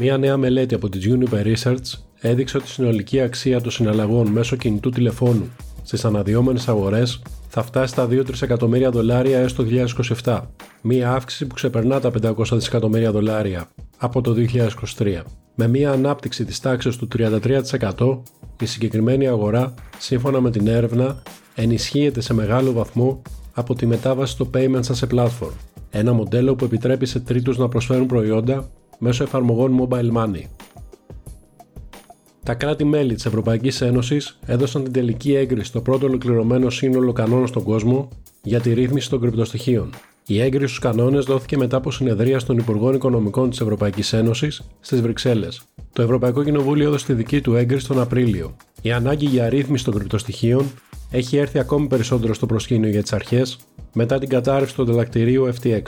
Μία νέα μελέτη από τη Juniper Research έδειξε ότι η συνολική αξία των συναλλαγών μέσω κινητού τηλεφώνου στις αναδυόμενες αγορές θα φτάσει στα 2-3 εκατομμύρια δολάρια έως το 2027, μία αύξηση που ξεπερνά τα 500 δισεκατομμύρια δολάρια από το 2023. Με μία ανάπτυξη της τάξης του 33%, η συγκεκριμένη αγορά, σύμφωνα με την έρευνα, ενισχύεται σε μεγάλο βαθμό από τη μετάβαση στο payment as a platform, ένα μοντέλο που επιτρέπει σε τρίτους να προσφέρουν προϊόντα μέσω εφαρμογών mobile money. Τα κράτη-μέλη της Ευρωπαϊκής Ένωσης έδωσαν την τελική έγκριση στο πρώτο ολοκληρωμένο σύνολο κανόνων στον κόσμο για τη ρύθμιση των κρυπτοστοιχείων. Η έγκριση στους κανόνες δόθηκε μετά από συνεδρία των Υπουργών Οικονομικών της Ευρωπαϊκής Ένωσης στις Βρυξέλλες. Το Ευρωπαϊκό Κοινοβούλιο έδωσε τη δική του έγκριση τον Απρίλιο. Η ανάγκη για ρύθμιση των κρυπτοστοιχείων έχει έρθει ακόμη περισσότερο στο προσκήνιο για τις αρχές μετά την κατάρρευση του ανταλλακτηρίου FTX.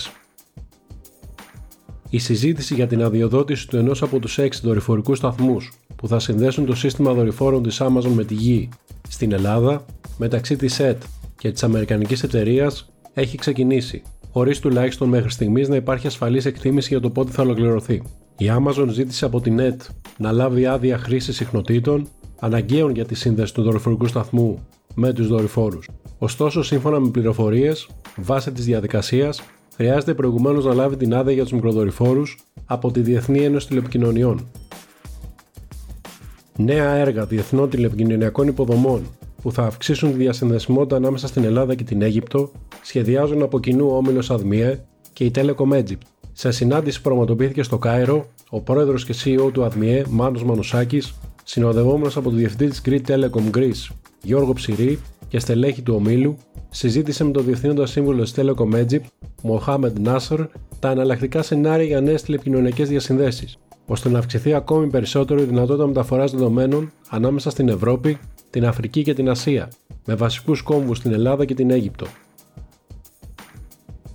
Η συζήτηση για την αδειοδότηση του ενός από τους έξι δορυφορικούς σταθμούς που θα συνδέσουν το σύστημα δορυφόρων της Amazon με τη γη στην Ελλάδα μεταξύ της ΕΤ και της Αμερικανικής εταιρείας έχει ξεκινήσει, χωρίς τουλάχιστον μέχρι στιγμής να υπάρχει ασφαλής εκτίμηση για το πότε θα ολοκληρωθεί. Η Amazon ζήτησε από την ΕΤ να λάβει άδεια χρήση συχνοτήτων αναγκαίων για τη σύνδεση του δορυφορικού σταθμού με τους δορυφόρους. Ωστόσο, σύμφωνα με πληροφορίες, βάσει της διαδικασίας, χρειάζεται προηγουμένως να λάβει την άδεια για τους μικροδορυφόρους από τη Διεθνή Ένωση Τηλεπικοινωνιών, νέα έργα διεθνών τηλεπικοινωνιακών υποδομών που θα αυξήσουν τη διασυνδεσιμότητα ανάμεσα στην Ελλάδα και την Αίγυπτο σχεδιάζουν από κοινού ο Όμιλο Αδμιέ και η Telecom Egypt. Σε συνάντηση που πραγματοποιήθηκε στο Κάιρο, ο πρόεδρος και CEO του Αδμιέ, Μάνος Μανουσάκης, συνοδευόμενος από τον διευθυντή της Greek Telecom Greece, Γιώργο Ψηρή και στελέχη του ομίλου, συζήτησε με τον διευθύνοντα σύμβουλος της Telecom Egypt, Μοχάμεντ Νάσερ, τα εναλλακτικά σενάρια για νέες τηλεπικοινωνιακέ διασυνδέσεις ώστε να αυξηθεί ακόμη περισσότερο η δυνατότητα μεταφοράς δεδομένων ανάμεσα στην Ευρώπη, την Αφρική και την Ασία, με βασικούς κόμβους στην Ελλάδα και την Αίγυπτο.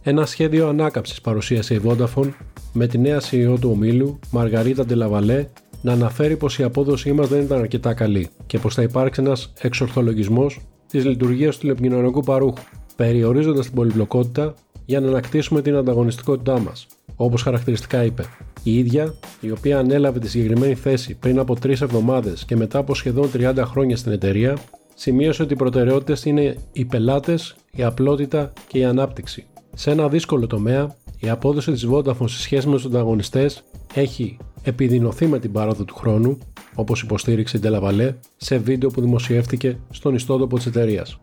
Ένα σχέδιο ανάκαμψης παρουσίασε η Vodafone με τη νέα CEO του ομίλου, Μαργαρίτα Ντελαβαλέ, να αναφέρει πως η απόδοσή μας δεν ήταν αρκετά καλή και πως θα υπάρξει ένας εξορθολογισμός της λειτουργίας του τηλεπικοινωνιακού παρούχου, περιορίζοντας την πολυπλοκότητα για να ανακτήσουμε την ανταγωνιστικότητά μας, όπως χαρακτηριστικά είπε. Η ίδια, η οποία ανέλαβε τη συγκεκριμένη θέση πριν από τρεις εβδομάδες και μετά από σχεδόν 30 χρόνια στην εταιρεία, σημείωσε ότι οι προτεραιότητες είναι οι πελάτες, η απλότητα και η ανάπτυξη. Σε ένα δύσκολο τομέα, η απόδοση της Vodafone σε σχέση με τους ανταγωνιστές έχει επιδεινωθεί με την πάροδο του χρόνου, όπως υποστήριξε η Ντελαβαλέ σε βίντεο που δημοσιεύτηκε στον ιστότοπο της εταιρείας.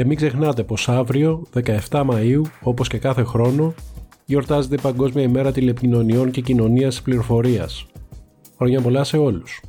Και μην ξεχνάτε πως αύριο, 17 Μαΐου, όπως και κάθε χρόνο, γιορτάζεται η Παγκόσμια ημέρα τηλεπικοινωνιών και κοινωνίας πληροφορίας. Χρόνια πολλά σε όλους.